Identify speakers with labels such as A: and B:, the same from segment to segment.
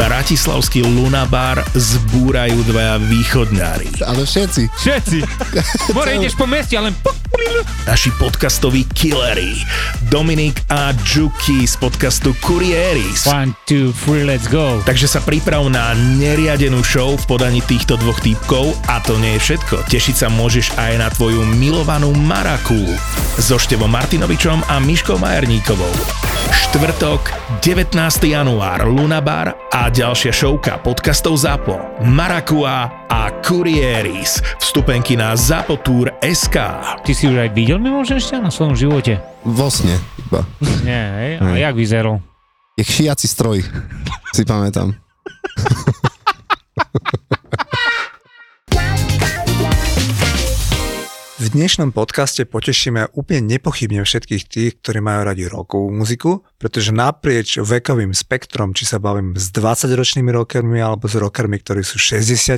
A: Bratislavský Lunabar zbúrajú dvaja východňári.
B: Ale všetci.
C: Všetci. More ideš po meste, ale...
A: Naši podcastoví killery. Dominik a Juki z podcastu Kurieris.
C: One, two, three, let's go.
A: Takže sa priprav na neriadenú show v podaní týchto dvoch týpkov a to nie je všetko. Tešiť sa môžeš aj na tvoju milovanú Maraku so Števom Martinovičom a Miškou Majerníkovou. Štvrtok, 19. január, Lunabar a ďalšia showka podcastov ZAPO, Marakua a Kurieris. Vstupenky na SK.
C: Ty si už aj videl mimo na svojom živote?
B: Vo sne iba.
C: Nie, hej? A jak vyzeral?
B: Jak šiaci stroj, si pamätám.
D: dnešnom podcaste potešíme úplne nepochybne všetkých tých, ktorí majú radi rokovú muziku, pretože naprieč vekovým spektrom, či sa bavím s 20-ročnými rockermi alebo s rockermi, ktorí sú 60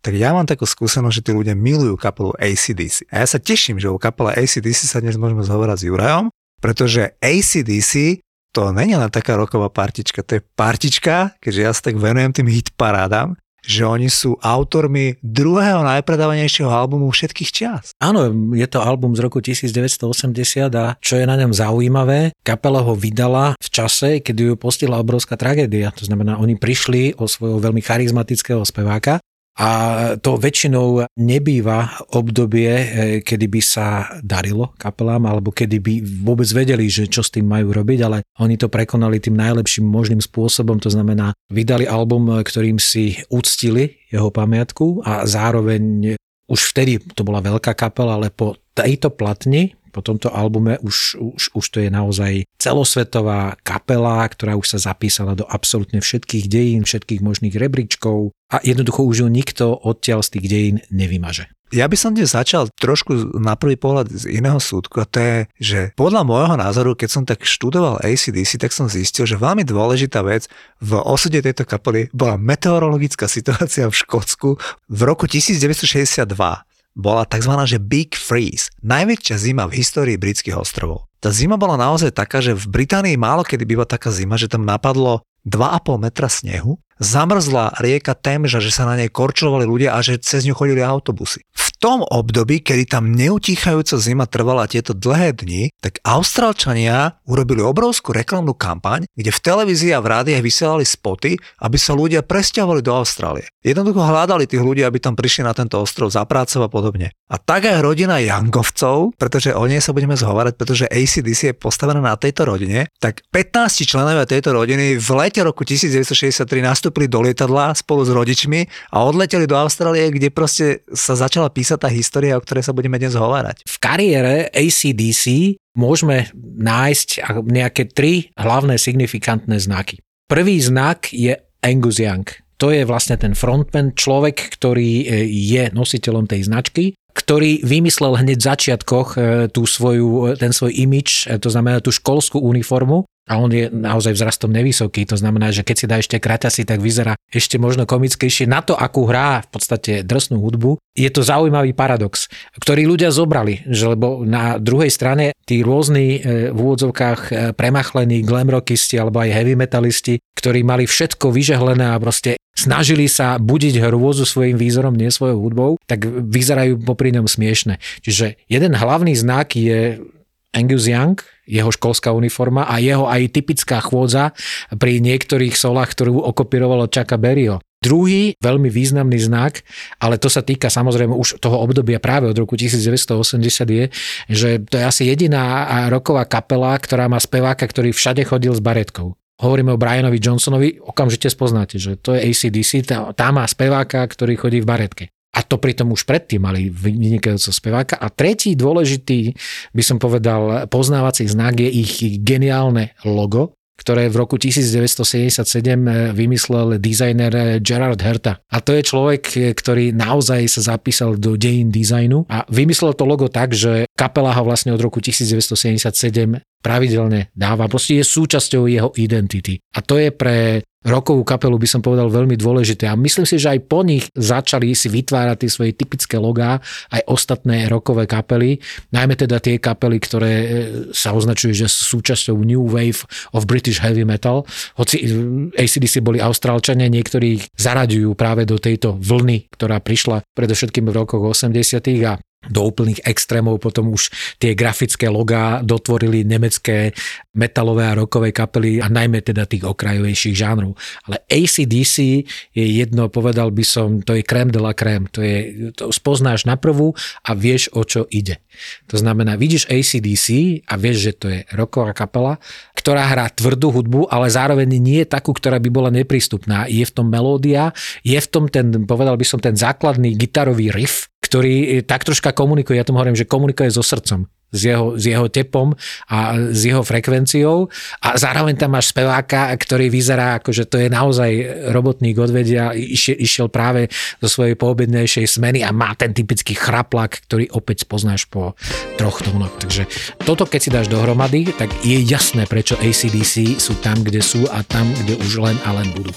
D: tak ja mám takú skúsenosť, že tí ľudia milujú kapelu ACDC. A ja sa teším, že o kapele ACDC sa dnes môžeme zhovorať s Jurajom, pretože ACDC to není len taká roková partička, to je partička, keďže ja sa tak venujem tým hitparádám, že oni sú autormi druhého najpredávanejšieho albumu všetkých čias.
E: Áno, je to album z roku 1980 a čo je na ňom zaujímavé, kapela ho vydala v čase, keď ju postihla obrovská tragédia. To znamená, oni prišli o svojho veľmi charizmatického speváka a to väčšinou nebýva obdobie, e, kedy by sa darilo kapelám, alebo kedy by vôbec vedeli, že čo s tým majú robiť, ale oni to prekonali tým najlepším možným spôsobom, to znamená, vydali album, ktorým si uctili jeho pamiatku a zároveň už vtedy to bola veľká kapela, ale po tejto platni po tomto albume už, už, už to je naozaj celosvetová kapela, ktorá už sa zapísala do absolútne všetkých dejín, všetkých možných rebríčkov a jednoducho už ju nikto odtiaľ z tých dejín nevymaže.
D: Ja by som dnes začal trošku na prvý pohľad z iného súdku a to je, že podľa môjho názoru, keď som tak študoval ACDC, tak som zistil, že veľmi dôležitá vec v osude tejto kapely bola meteorologická situácia v Škótsku v roku 1962 bola tzv. že Big Freeze, najväčšia zima v histórii britských ostrovov. Tá zima bola naozaj taká, že v Británii málo kedy býva taká zima, že tam napadlo 2,5 metra snehu, zamrzla rieka Temža, že sa na nej korčovali ľudia a že cez ňu chodili autobusy. V tom období, kedy tam neutíchajúca zima trvala tieto dlhé dni, tak Austrálčania urobili obrovskú reklamnú kampaň, kde v televízii a v rádiách vysielali spoty, aby sa ľudia presťahovali do Austrálie. Jednoducho hľadali tých ľudí, aby tam prišli na tento ostrov za prácou a podobne. A tak aj rodina Jangovcov, pretože o nej sa budeme zhovárať, pretože ACDC je postavená na tejto rodine, tak 15 členovia tejto rodiny v lete roku 1963 nastúpili do lietadla spolu s rodičmi a odleteli do Austrálie, kde proste sa začala písať sa tá história, o ktorej sa budeme dnes hovárať.
E: V kariére ACDC môžeme nájsť nejaké tri hlavné signifikantné znaky. Prvý znak je Angus Young. To je vlastne ten frontman, človek, ktorý e, je nositeľom tej značky, ktorý vymyslel hneď v začiatkoch e, tú svoju, ten svoj imič, e, to znamená tú školskú uniformu, a on je naozaj vzrastom nevysoký, to znamená, že keď si dá ešte kraťasy, tak vyzerá ešte možno komickejšie. Na to, akú hrá v podstate drsnú hudbu, je to zaujímavý paradox, ktorý ľudia zobrali, že lebo na druhej strane tí rôzni e, v úvodzovkách e, premachlení glamrockisti alebo aj heavy metalisti, ktorí mali všetko vyžehlené a proste snažili sa budiť hrôzu svojim výzorom, nie svojou hudbou, tak vyzerajú popri ňom smiešne. Čiže jeden hlavný znak je Angus Young, jeho školská uniforma a jeho aj typická chôdza pri niektorých solách, ktorú okopírovalo Čaka Berio. Druhý veľmi významný znak, ale to sa týka samozrejme už toho obdobia práve od roku 1980 je, že to je asi jediná roková kapela, ktorá má speváka, ktorý všade chodil s baretkou. Hovoríme o Brianovi Johnsonovi, okamžite spoznáte, že to je ACDC, tá, tá má speváka, ktorý chodí v baretke. A to pritom už predtým mali vynikajúceho speváka. A tretí dôležitý, by som povedal, poznávací znak je ich geniálne logo, ktoré v roku 1977 eh, vymyslel dizajner Gerard Herta. A to je človek, eh, ktorý naozaj sa zapísal do dejín dizajnu a vymyslel to logo tak, že kapela ho vlastne od roku 1977 pravidelne dáva. Proste je súčasťou jeho identity. A to je pre rokovú kapelu by som povedal veľmi dôležité. A myslím si, že aj po nich začali si vytvárať tie svoje typické logá aj ostatné rokové kapely, najmä teda tie kapely, ktoré e, sa označujú, že sú súčasťou New Wave of British Heavy Metal. Hoci e, ACDC boli austrálčania, niektorí zaraďujú práve do tejto vlny, ktorá prišla predovšetkým v rokoch 80. a do úplných extrémov potom už tie grafické logá dotvorili nemecké metalové a rokové kapely a najmä teda tých okrajovejších žánrov. Ale ACDC je jedno, povedal by som, to je krém de la krém. To je, to spoznáš na prvú a vieš, o čo ide. To znamená, vidíš ACDC a vieš, že to je roková kapela, ktorá hrá tvrdú hudbu, ale zároveň nie je takú, ktorá by bola neprístupná. Je v tom melódia, je v tom ten, povedal by som, ten základný gitarový riff, ktorý tak troška komunikuje, ja tomu hovorím, že komunikuje so srdcom s jeho, s jeho tepom a s jeho frekvenciou a zároveň tam máš speváka, ktorý vyzerá ako, že to je naozaj robotník odvedia, išiel práve zo svojej poobednejšej smeny a má ten typický chraplak, ktorý opäť poznáš po troch tónoch. Takže toto keď si dáš dohromady, tak je jasné, prečo ACDC sú tam, kde sú a tam, kde už len a len budú.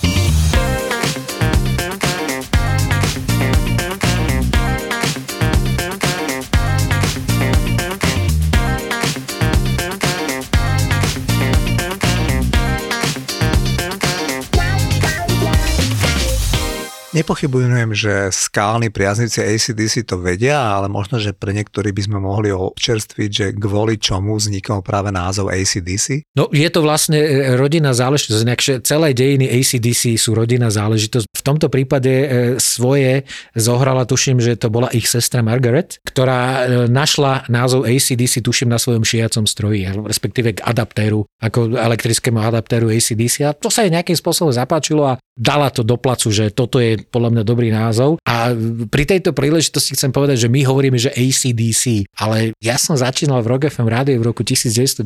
D: Nepochybujem, že skálni priaznici ACDC to vedia, ale možno, že pre niektorí by sme mohli občerstviť, že kvôli čomu vznikol práve názov ACDC?
E: No je to vlastne e, rodinná záležitosť, že celé dejiny ACDC sú rodinná záležitosť. V tomto prípade e, svoje zohrala, tuším, že to bola ich sestra Margaret, ktorá e, našla názov ACDC, tuším, na svojom šijacom stroji, respektíve k adaptéru, ako elektrickému adaptéru ACDC a to sa jej nejakým spôsobom zapáčilo a dala to do placu, že toto je podľa mňa dobrý názov. A pri tejto príležitosti chcem povedať, že my hovoríme, že ACDC, ale ja som začínal v Rock FM rádiu v roku 1991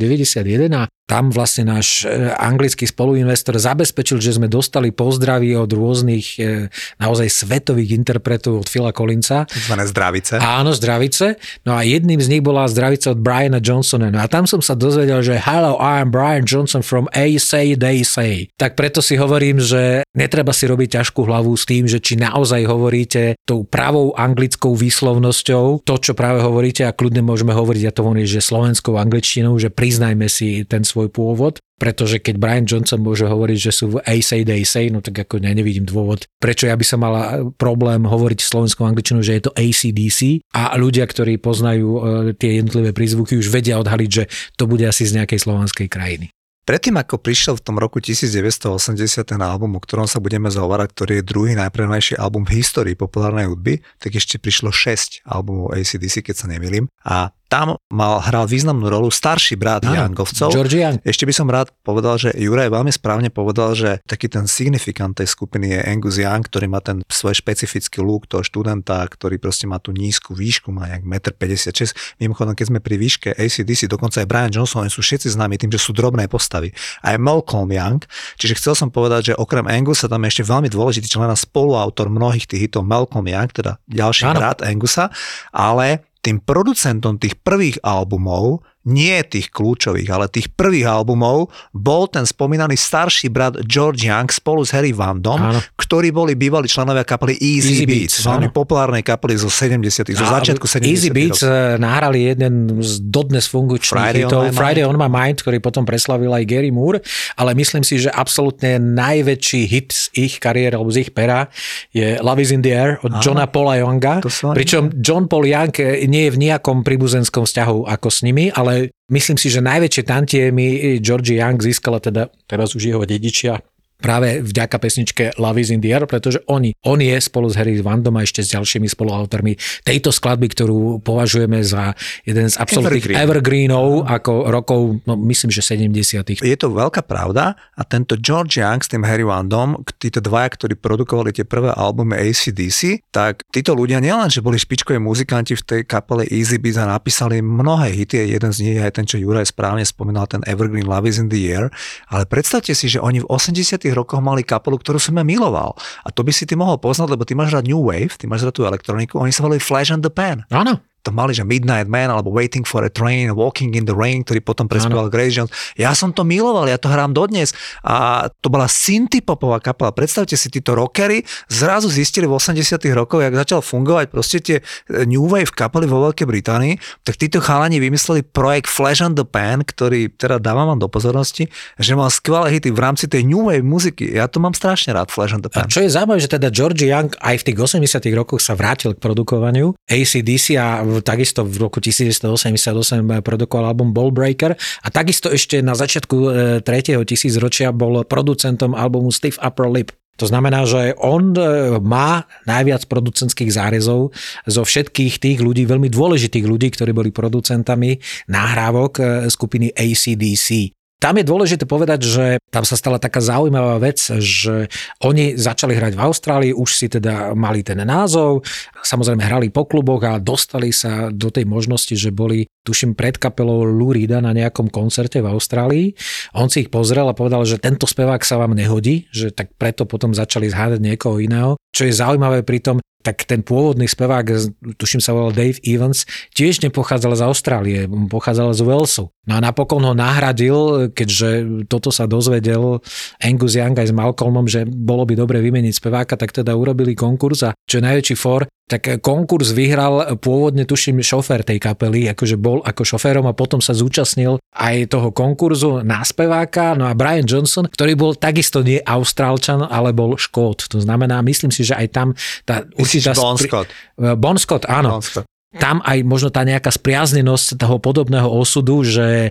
E: a tam vlastne náš e, anglický spoluinvestor zabezpečil, že sme dostali pozdravy od rôznych e, naozaj svetových interpretov od Phila Collinsa.
D: Zvané zdravice.
E: Áno, zdravice. No a jedným z nich bola zdravica od Briana Johnsona. No a tam som sa dozvedel, že hello, I'm Brian Johnson from A Say They Say. Tak preto si hovorím, že netreba si robiť ťažkú hlavu s tým, že či naozaj hovoríte tou pravou anglickou výslovnosťou to, čo práve hovoríte a kľudne môžeme hovoriť, ja to hovorím, že slovenskou angličtinou, že priznajme si ten svoj pôvod, pretože keď Brian Johnson môže hovoriť, že sú v A say, they say, no tak ako ja nevidím dôvod, prečo ja by som mala problém hovoriť slovenskou angličtinou, že je to ACDC a ľudia, ktorí poznajú e, tie jednotlivé prízvuky, už vedia odhaliť, že to bude asi z nejakej slovanskej krajiny.
D: Predtým, ako prišiel v tom roku 1980 ten album, o ktorom sa budeme zahovárať, ktorý je druhý najpremajší album v histórii populárnej hudby, tak ešte prišlo 6 albumov ACDC, keď sa nemýlim. A tam mal, hral významnú rolu starší brat Áno, Youngovcov.
E: George Young.
D: Ešte by som rád povedal, že Juraj veľmi správne povedal, že taký ten signifikant tej skupiny je Angus Young, ktorý má ten svoj špecifický look toho študenta, ktorý proste má tú nízku výšku, má nejak 1,56 m. Mimochodom, keď sme pri výške ACDC, dokonca aj Brian Johnson, oni sú všetci známi tým, že sú drobné postavy. Aj Malcolm Young. Čiže chcel som povedať, že okrem Angusa tam je ešte veľmi dôležitý člen a spoluautor mnohých tých hitov Malcolm Young, teda ďalší Áno. brat Angusa, ale tým producentom tých prvých albumov nie tých kľúčových, ale tých prvých albumov bol ten spomínaný starší brat George Young spolu s Harry Vandom, áno. ktorí boli bývali členovia kapely Easy, Easy Beats, veľmi populárnej kapely zo 70 zo začiatku 70
E: Easy Beats rokov. Eh, nahrali jeden z dodnes fungučných Friday hitov, on Friday on my mind, ktorý potom preslavil aj Gary Moore, ale myslím si, že absolútne najväčší hit z ich kariéry alebo z ich pera je Love is in the Air od áno. Johna Paula Younga, pričom John Paul Young eh, nie je v nejakom príbuzenskom vzťahu ako s nimi, ale ale myslím si, že najväčšie tantiemy Georgie Young získala teda teraz už jeho dedičia práve vďaka pesničke Love is in the Air, pretože oni, on je spolu s Harry Vandom a ešte s ďalšími spoluautormi tejto skladby, ktorú považujeme za jeden z absolútnych Evergreen. evergreenov ako rokov, no myslím, že 70
D: Je to veľká pravda a tento George Young s tým Harry Vandom, títo dvaja, ktorí produkovali tie prvé albumy ACDC, tak títo ľudia nielen, že boli špičkoví muzikanti v tej kapele Easy Beats a napísali mnohé hity, jeden z nich je aj ten, čo Juraj správne spomínal, ten Evergreen Love is in the Air, ale predstavte si, že oni v 80 rokoch mali kapelu, ktorú som ja miloval. A to by si ty mohol poznať, lebo ty máš rád New Wave, ty máš rád tú elektroniku, oni sa volali Flash and the Pan.
E: Áno.
D: To mali, že Midnight Man alebo Waiting for a Train, Walking in the Rain, ktorý potom prespieval Grace Jones. Ja som to miloval, ja to hrám dodnes a to bola synthpopová kapela. Predstavte si, títo rockery zrazu zistili v 80 rokoch, jak začal fungovať proste tie e, New Wave kapely vo Veľkej Británii, tak títo chalani vymysleli projekt Flash on the Pan, ktorý teda dávam vám do pozornosti, že mal skvelé hity v rámci tej New Wave muziky. Ja to mám strašne rád, Flash on the Pan.
E: A čo je zaujímavé, že teda George Young aj v tých 80 rokoch sa vrátil k produkovaniu. ACDC a takisto v roku 1988 produkoval album Ballbreaker a takisto ešte na začiatku e, tretieho tisícročia bol producentom albumu Stiff Upper Lip. To znamená, že on e, má najviac producentských zárezov zo všetkých tých ľudí, veľmi dôležitých ľudí, ktorí boli producentami nahrávok skupiny ACDC. Tam je dôležité povedať, že tam sa stala taká zaujímavá vec, že oni začali hrať v Austrálii, už si teda mali ten názov, samozrejme hrali po kluboch a dostali sa do tej možnosti, že boli, tuším, pred kapelou Lurida na nejakom koncerte v Austrálii. On si ich pozrel a povedal, že tento spevák sa vám nehodí, že tak preto potom začali zhádať niekoho iného. Čo je zaujímavé pri tom, tak ten pôvodný spevák, tuším sa volal Dave Evans, tiež nepochádzal z Austrálie, pochádzal z Walesu. No a napokon ho nahradil, keďže toto sa dozvedel Angus Young aj s Malcolmom, že bolo by dobre vymeniť speváka, tak teda urobili konkurs a čo je najväčší for, tak konkurs vyhral pôvodne, tuším, šofér tej kapely, akože bol ako šoférom a potom sa zúčastnil aj toho konkurzu na speváka. No a Brian Johnson, ktorý bol takisto nie Austrálčan, ale bol Škót. To znamená, myslím si, že aj tam tá
D: určitá... Bon Scott.
E: Bon Scott, áno. Bon Scott tam aj možno tá nejaká spriaznenosť toho podobného osudu, že e,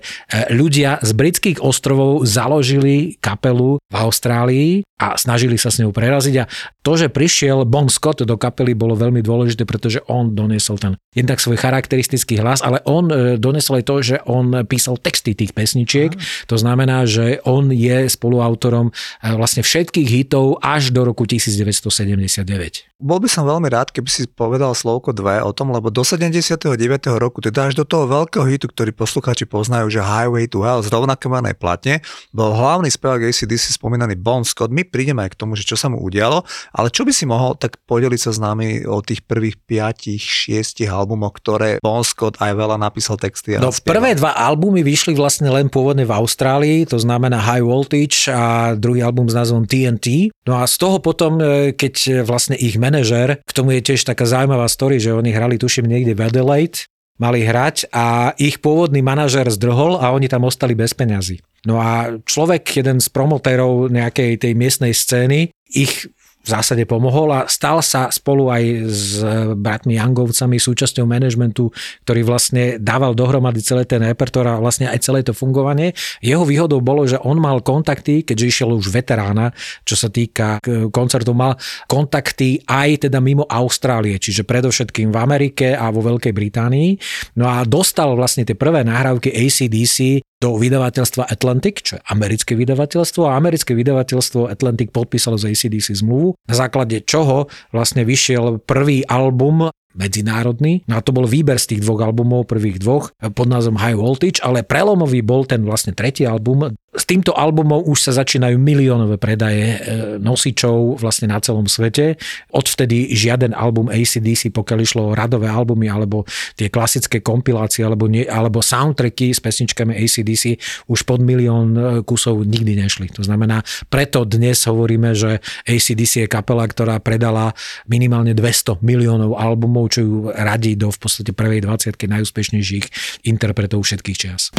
E: ľudia z britských ostrovov založili kapelu v Austrálii a snažili sa s ňou preraziť. A to, že prišiel Bon Scott do kapely bolo veľmi dôležité, pretože on doniesol ten jednak svoj charakteristický hlas, ale on e, doniesol aj to, že on písal texty tých pesničiek, to znamená, že on je spoluautorom e, vlastne všetkých hitov až do roku 1979.
D: Bol by som veľmi rád, keby si povedal slovko dve o tom, lebo do 79. roku, teda až do toho veľkého hitu, ktorý poslucháči poznajú, že Highway to Hell z rovnakomenej platne, bol hlavný spevák ACDC spomínaný Bon Scott. My prídeme aj k tomu, že čo sa mu udialo, ale čo by si mohol tak podeliť sa s nami o tých prvých 5, 6 albumoch, ktoré Bon Scott aj veľa napísal texty.
E: No spieval. prvé dva albumy vyšli vlastne len pôvodne v Austrálii, to znamená High Voltage a druhý album s názvom TNT. No a z toho potom, e, keď vlastne ich manažer, k tomu je tiež taká zaujímavá story, že oni hrali tuším niekde v Adelaide, mali hrať a ich pôvodný manažer zdrhol a oni tam ostali bez peňazí. No a človek, jeden z promotérov nejakej tej miestnej scény, ich v zásade pomohol a stal sa spolu aj s bratmi Jangovcami súčasťou manažmentu, ktorý vlastne dával dohromady celé ten repertoár a vlastne aj celé to fungovanie. Jeho výhodou bolo, že on mal kontakty, keďže išiel už veterána, čo sa týka koncertov, mal kontakty aj teda mimo Austrálie, čiže predovšetkým v Amerike a vo Veľkej Británii. No a dostal vlastne tie prvé nahrávky ACDC do vydavateľstva Atlantic, čo je americké vydavateľstvo a americké vydavateľstvo Atlantic podpísalo z ACDC zmluvu, na základe čoho vlastne vyšiel prvý album medzinárodný. No a to bol výber z tých dvoch albumov, prvých dvoch, pod názvom High Voltage, ale prelomový bol ten vlastne tretí album. S týmto albumom už sa začínajú miliónové predaje e, nosičov vlastne na celom svete. Odvtedy žiaden album ACDC, pokiaľ išlo o radové albumy alebo tie klasické kompilácie alebo, nie, alebo soundtracky s pesničkami ACDC už pod milión e, kusov nikdy nešli. To znamená, preto dnes hovoríme, že ACDC je kapela, ktorá predala minimálne 200 miliónov albumov čo ju radí do v podstate prvej 20 najúspešnejších interpretov všetkých čas.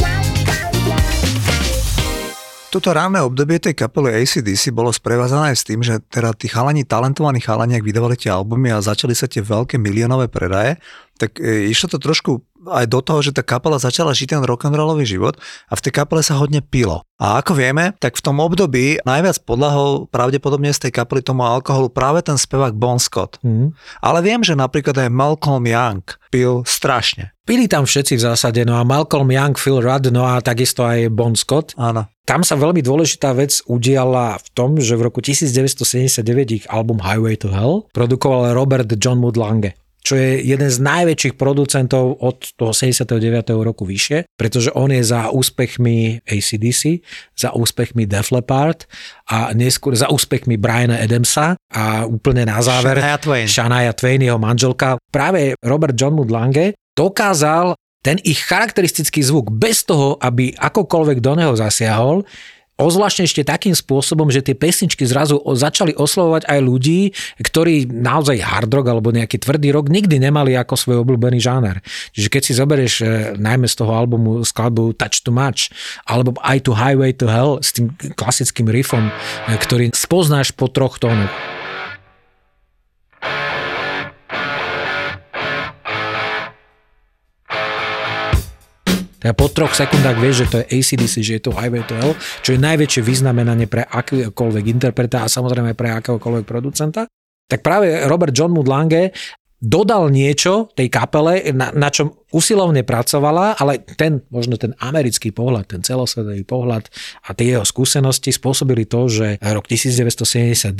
D: Toto ranné obdobie tej kapely ACDC bolo sprevázané s tým, že teda tí chalani, talentovaní chalani, ak vydávali tie albumy a začali sa tie veľké miliónové predaje, tak e, išlo to trošku aj do toho, že tá kapela začala žiť ten rock'n'rollový život a v tej kapele sa hodne pilo. A ako vieme, tak v tom období najviac podľahol pravdepodobne z tej kapely tomu alkoholu práve ten spevák Bon Scott. Mm. Ale viem, že napríklad aj Malcolm Young pil strašne.
E: Pili tam všetci v zásade, no a Malcolm Young, Phil Rudd, no a takisto aj Bon Scott.
D: Áno.
E: Tam sa veľmi dôležitá vec udiala v tom, že v roku 1979 ich album Highway to Hell produkoval Robert John Mood Lange čo je jeden z najväčších producentov od toho 79. roku vyššie, pretože on je za úspechmi ACDC, za úspechmi Def Leppard a neskôr za úspechmi Briana Adamsa a úplne na záver
D: Shania Twain.
E: Shania Twain, jeho manželka. Práve Robert John Mood Lange dokázal ten ich charakteristický zvuk bez toho, aby akokoľvek do neho zasiahol, Ozvláštne ešte takým spôsobom, že tie pesničky zrazu začali oslovovať aj ľudí, ktorí naozaj hard rock alebo nejaký tvrdý rock nikdy nemali ako svoj obľúbený žáner. Čiže keď si zoberieš e, najmä z toho albumu skladbu Touch to Much alebo I to Highway to Hell s tým klasickým riffom, e, ktorý spoznáš po troch tónoch. Teda po troch sekundách vieš, že to je ACDC, že je to Highway to Hell, čo je najväčšie vyznamenanie pre akýkoľvek interpreta a samozrejme pre akéhokoľvek producenta. Tak práve Robert John Mood Lange dodal niečo tej kapele, na, na čom usilovne pracovala, ale ten, možno ten americký pohľad, ten celosvetový pohľad a tie jeho skúsenosti spôsobili to, že rok 1979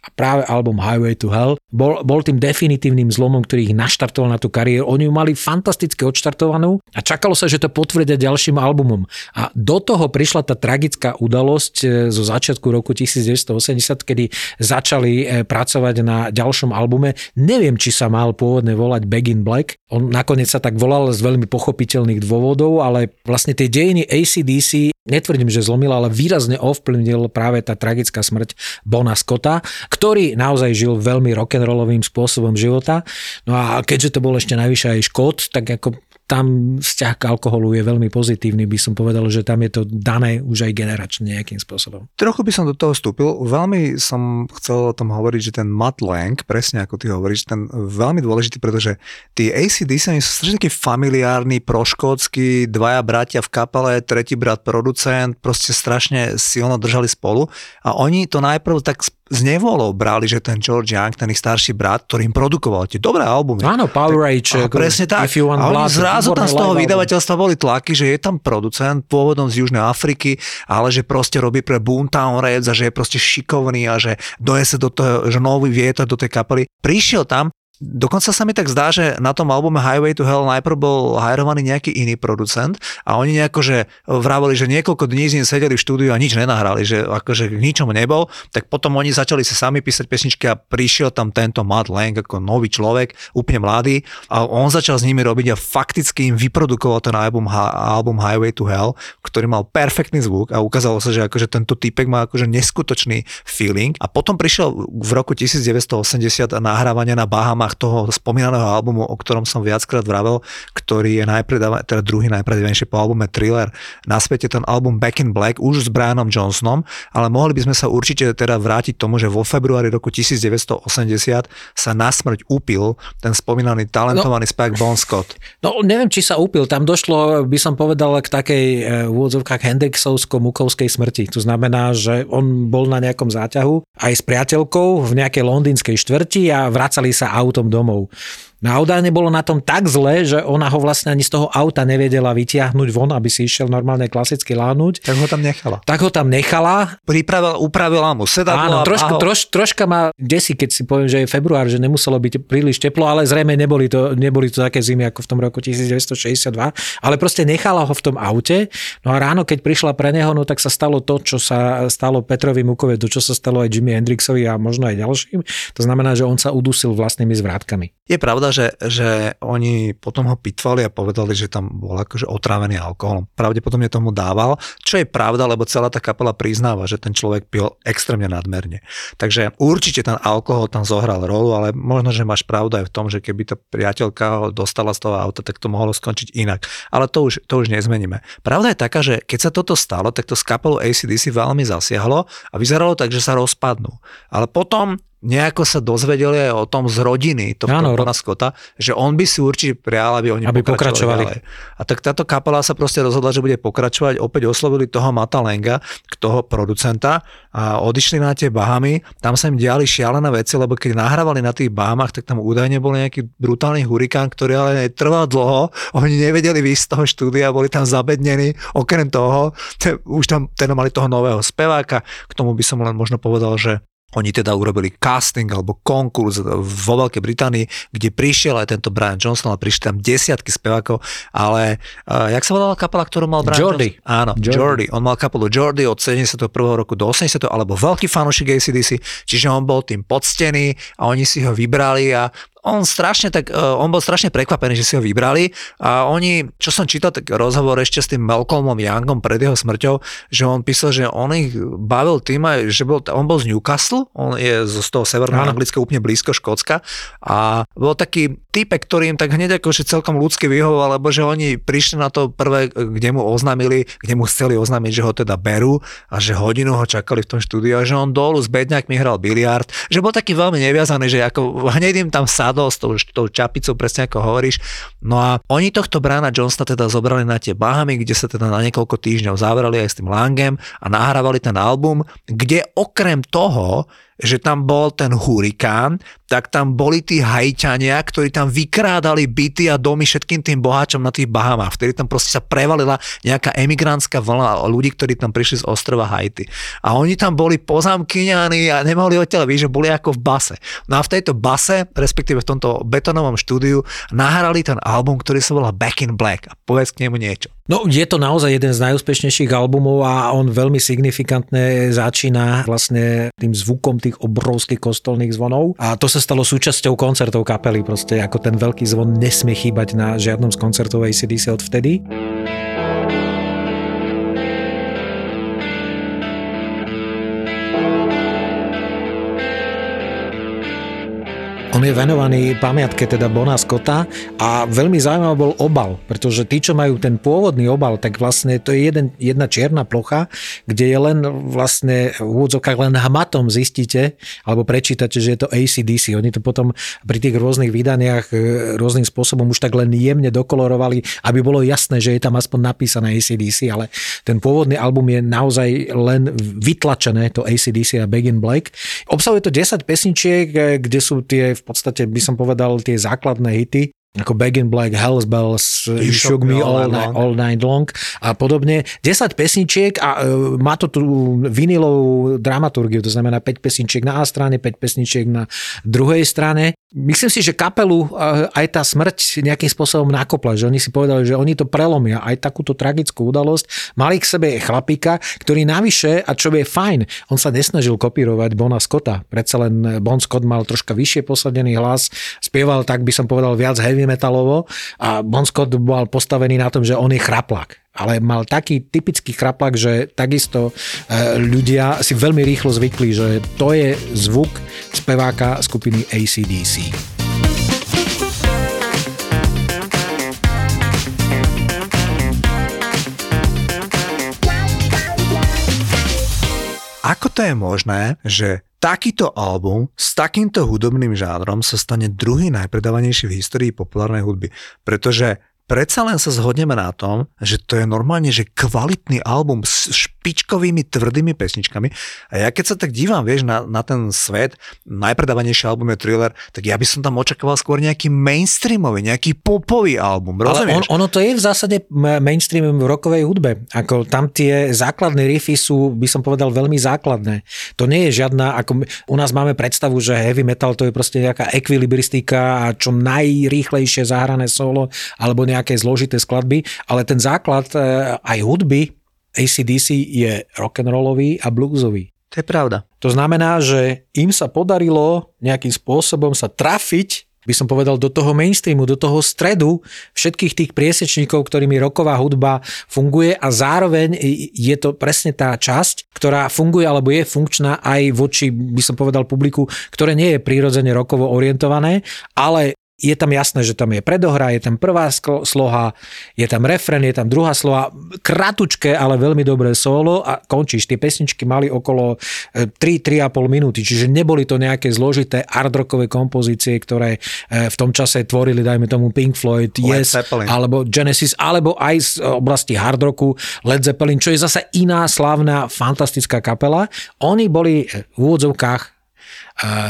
E: a práve album Highway to Hell bol, bol tým definitívnym zlomom, ktorý ich naštartoval na tú kariéru. Oni ju mali fantasticky odštartovanú a čakalo sa, že to potvrdia ďalším albumom. A do toho prišla tá tragická udalosť e, zo začiatku roku 1980, kedy začali e, pracovať na ďalšom albume. Neviem, či sa mal pôvodne volať Back in Black. On nakoniec sa tak volal volal z veľmi pochopiteľných dôvodov, ale vlastne tie dejiny ACDC, netvrdím, že zlomil, ale výrazne ovplyvnil práve tá tragická smrť Bona Scotta, ktorý naozaj žil veľmi rock'n'rollovým spôsobom života. No a keďže to bol ešte najvyššie aj škód, tak ako tam vzťah k alkoholu je veľmi pozitívny, by som povedal, že tam je to dané už aj generačne nejakým spôsobom.
D: Trochu by som do toho vstúpil. Veľmi som chcel o tom hovoriť, že ten Matt Lang, presne ako ty hovoríš, ten veľmi dôležitý, pretože tí ACDC sú strašne takí familiárni, proškótsky, dvaja bratia v kapele, tretí brat producent, proste strašne silno držali spolu a oni to najprv tak s nevolou brali, že ten George Young, ten ich starší brat, ktorý im produkoval tie dobré albumy.
E: Áno, Power Age.
D: A presne tak.
E: If you want
D: a oni
E: blood,
D: zrazu tam z toho vydavateľstva boli tlaky, že je tam producent pôvodom z Južnej Afriky, ale že proste robí pre Boomtown Reds a že je proste šikovný a že doje sa do toho, že nový vietor do tej kapely. Prišiel tam Dokonca sa mi tak zdá, že na tom albume Highway to Hell najprv bol hajrovaný nejaký iný producent a oni nejako, že vravali, že niekoľko dní z ním sedeli v štúdiu a nič nenahrali, že akože k ničomu nebol, tak potom oni začali si sami písať pesničky a prišiel tam tento Matt Lang ako nový človek, úplne mladý a on začal s nimi robiť a fakticky im vyprodukoval ten album, album Highway to Hell, ktorý mal perfektný zvuk a ukázalo sa, že akože tento typek má akože neskutočný feeling. A potom prišiel v roku 1980 nahrávanie na Bahama témach toho spomínaného albumu, o ktorom som viackrát vravel, ktorý je najpredáva, teda druhý najpredávanejší po albume Thriller. Na svete ten album Back in Black už s Brianom Johnsonom, ale mohli by sme sa určite teda vrátiť tomu, že vo februári roku 1980 sa na smrť upil ten spomínaný talentovaný no, spevák Bon Scott.
E: No neviem, či sa upil. Tam došlo, by som povedal, k takej e, v úvodzovkách Hendrixovsko-Mukovskej smrti. To znamená, že on bol na nejakom záťahu aj s priateľkou v nejakej londýnskej štvrti a vracali sa aut autom domov. No a údajne bolo na tom tak zle, že ona ho vlastne ani z toho auta nevedela vytiahnuť von, aby si išiel normálne klasicky láhnuť.
D: Tak ho tam nechala.
E: Tak ho tam nechala.
D: Pripravila, upravila mu sedadlo.
E: Áno, trošku, troš, troška ma desí, keď si poviem, že je február, že nemuselo byť príliš teplo, ale zrejme neboli to, neboli to také zimy ako v tom roku 1962, ale proste nechala ho v tom aute. No a ráno, keď prišla pre neho, no tak sa stalo to, čo sa stalo Petrovi Mukovi, to, čo sa stalo aj Jimi Hendrixovi a možno aj ďalším. To znamená, že on sa udusil vlastnými zvrátkami.
D: Je pravda, že, že oni potom ho pitvali a povedali, že tam bol akože otrávený alkoholom. Pravdepodobne tomu dával, čo je pravda, lebo celá tá kapela priznáva, že ten človek pil extrémne nadmerne. Takže určite ten alkohol tam zohral rolu, ale možno, že máš pravdu aj v tom, že keby tá priateľka ho dostala z toho auta, tak to mohlo skončiť inak. Ale to už, to už nezmeníme. Pravda je taká, že keď sa toto stalo, tak to s kapelou ACDC veľmi zasiahlo a vyzeralo tak, že sa rozpadnú. Ale potom nejako sa dozvedeli aj o tom z rodiny tohto Áno, pána Scotta, že on by si určite prial, aby oni
E: aby pokračovali.
D: pokračovali. A tak táto kapela sa proste rozhodla, že bude pokračovať. Opäť oslovili toho Mata Lenga, toho producenta a odišli na tie Bahamy. Tam sa im diali šialené veci, lebo keď nahrávali na tých Bahamach, tak tam údajne bol nejaký brutálny hurikán, ktorý ale netrval dlho. Oni nevedeli výjsť z toho štúdia, boli tam zabednení. Okrem toho, už tam teda mali toho nového speváka. K tomu by som len možno povedal, že oni teda urobili casting alebo konkurs vo Veľkej Británii, kde prišiel aj tento Brian Johnson, ale prišli tam desiatky spevákov, ale uh, jak sa volala kapela, ktorú mal Brian
E: Jordy.
D: Johnson? Áno, Jordy. Jordy. On mal kapelu Jordy od 71. roku do 80. alebo veľký fanúšik ACDC, čiže on bol tým poctený a oni si ho vybrali a on strašne tak, e, on bol strašne prekvapený, že si ho vybrali a oni, čo som čítal, tak rozhovor ešte s tým Malcolmom Youngom pred jeho smrťou, že on písal, že on ich bavil tým aj, že bol, on bol z Newcastle, on je z toho severného Anglicka úplne blízko Škótska a bol taký typek, ktorý im tak hneď akože celkom ľudsky vyhovoval, lebo že oni prišli na to prvé, kde mu oznámili, kde mu chceli oznámiť, že ho teda berú a že hodinu ho čakali v tom štúdiu a že on dolu s bedňakmi hral biliard, že bol taký veľmi neviazaný, že ako hneď im tam sadol s tou, tou čapicou, presne ako hovoríš. No a oni tohto Brana Johnsona teda zobrali na tie Bahamy, kde sa teda na niekoľko týždňov zavrali aj s tým Langem a nahrávali ten album, kde okrem toho, že tam bol ten hurikán, tak tam boli tí hajťania, ktorí tam vykrádali byty a domy všetkým tým boháčom na tých Bahamách, vtedy tam proste sa prevalila nejaká emigrantská vlna ľudí, ktorí tam prišli z ostrova Haiti. A oni tam boli pozamkyňaní a nemohli odtiaľ vyjsť, že boli ako v base. No a v tejto base, respektíve v tomto betonovom štúdiu, nahrali ten album, ktorý sa volá Back in Black. A povedz k nemu niečo.
E: No je to naozaj jeden z najúspešnejších albumov a on veľmi signifikantne začína vlastne tým zvukom tých obrovských kostolných zvonov a to sa stalo súčasťou koncertov kapely, proste ako ten veľký zvon nesmie chýbať na žiadnom z koncertov ACDC od vtedy. On je venovaný pamiatke teda Bona Scotta a veľmi zaujímavý bol obal, pretože tí, čo majú ten pôvodný obal, tak vlastne to je jeden, jedna čierna plocha, kde je len vlastne v úvodzovkách len hmatom zistíte alebo prečítate, že je to ACDC. Oni to potom pri tých rôznych vydaniach e, rôznym spôsobom už tak len jemne dokolorovali, aby bolo jasné, že je tam aspoň napísané ACDC, ale ten pôvodný album je naozaj len vytlačené, to ACDC a Begin Black. Obsahuje to 10 pesničiek, e, kde sú tie v podstate by som povedal tie základné hity, ako Back in Black, Hell's Bells, You Shook Me All, night, all Night Long a podobne. 10 pesničiek a uh, má to tú vinilovú dramaturgiu, to znamená 5 pesničiek na A strane, 5 pesničiek na druhej strane. Myslím si, že kapelu uh, aj tá smrť nejakým spôsobom nakopla, že oni si povedali, že oni to prelomia, aj takúto tragickú udalosť. Mali k sebe chlapíka, ktorý navyše, a čo je fajn, on sa nesnažil kopírovať Bona Scotta. Predsa len Bon Scott mal troška vyššie posadený hlas, spieval tak by som povedal viac heavy metalovo a Bon Scott bol postavený na tom, že on je chraplak ale mal taký typický chraplak, že takisto e, ľudia si veľmi rýchlo zvykli, že to je zvuk speváka skupiny ACDC.
D: Ako to je možné, že takýto album s takýmto hudobným žánrom sa stane druhý najpredávanejší v histórii populárnej hudby. Pretože predsa len sa zhodneme na tom, že to je normálne, že kvalitný album s špičkovými tvrdými pesničkami. A ja keď sa tak dívam, vieš, na, na ten svet, najpredávanejší album je Thriller, tak ja by som tam očakával skôr nejaký mainstreamový, nejaký popový album, rozumieš?
E: Ale on, ono to je v zásade mainstream v rokovej hudbe. Ako tam tie základné riffy sú, by som povedal, veľmi základné. To nie je žiadna, ako u nás máme predstavu, že heavy metal to je proste nejaká ekvilibristika a čo najrýchlejšie zahrané solo, alebo nejaké zložité skladby, ale ten základ e, aj hudby ACDC je rock'n'rollový a bluesový.
D: To je pravda.
E: To znamená, že im sa podarilo nejakým spôsobom sa trafiť by som povedal, do toho mainstreamu, do toho stredu všetkých tých priesečníkov, ktorými roková hudba funguje a zároveň je to presne tá časť, ktorá funguje alebo je funkčná aj voči, by som povedal, publiku, ktoré nie je prírodzene rokovo orientované, ale je tam jasné, že tam je predohra, je tam prvá sloha, je tam refren, je tam druhá sloha, kratučké, ale veľmi dobré solo a končíš. Tie pesničky mali okolo 3-3,5 e, minúty, čiže neboli to nejaké zložité hardrockové kompozície, ktoré e, v tom čase tvorili, dajme tomu Pink Floyd, Led Yes, Zeppelin. alebo Genesis, alebo aj z oblasti hardrocku Led Zeppelin, čo je zase iná slávna, fantastická kapela. Oni boli v úvodzovkách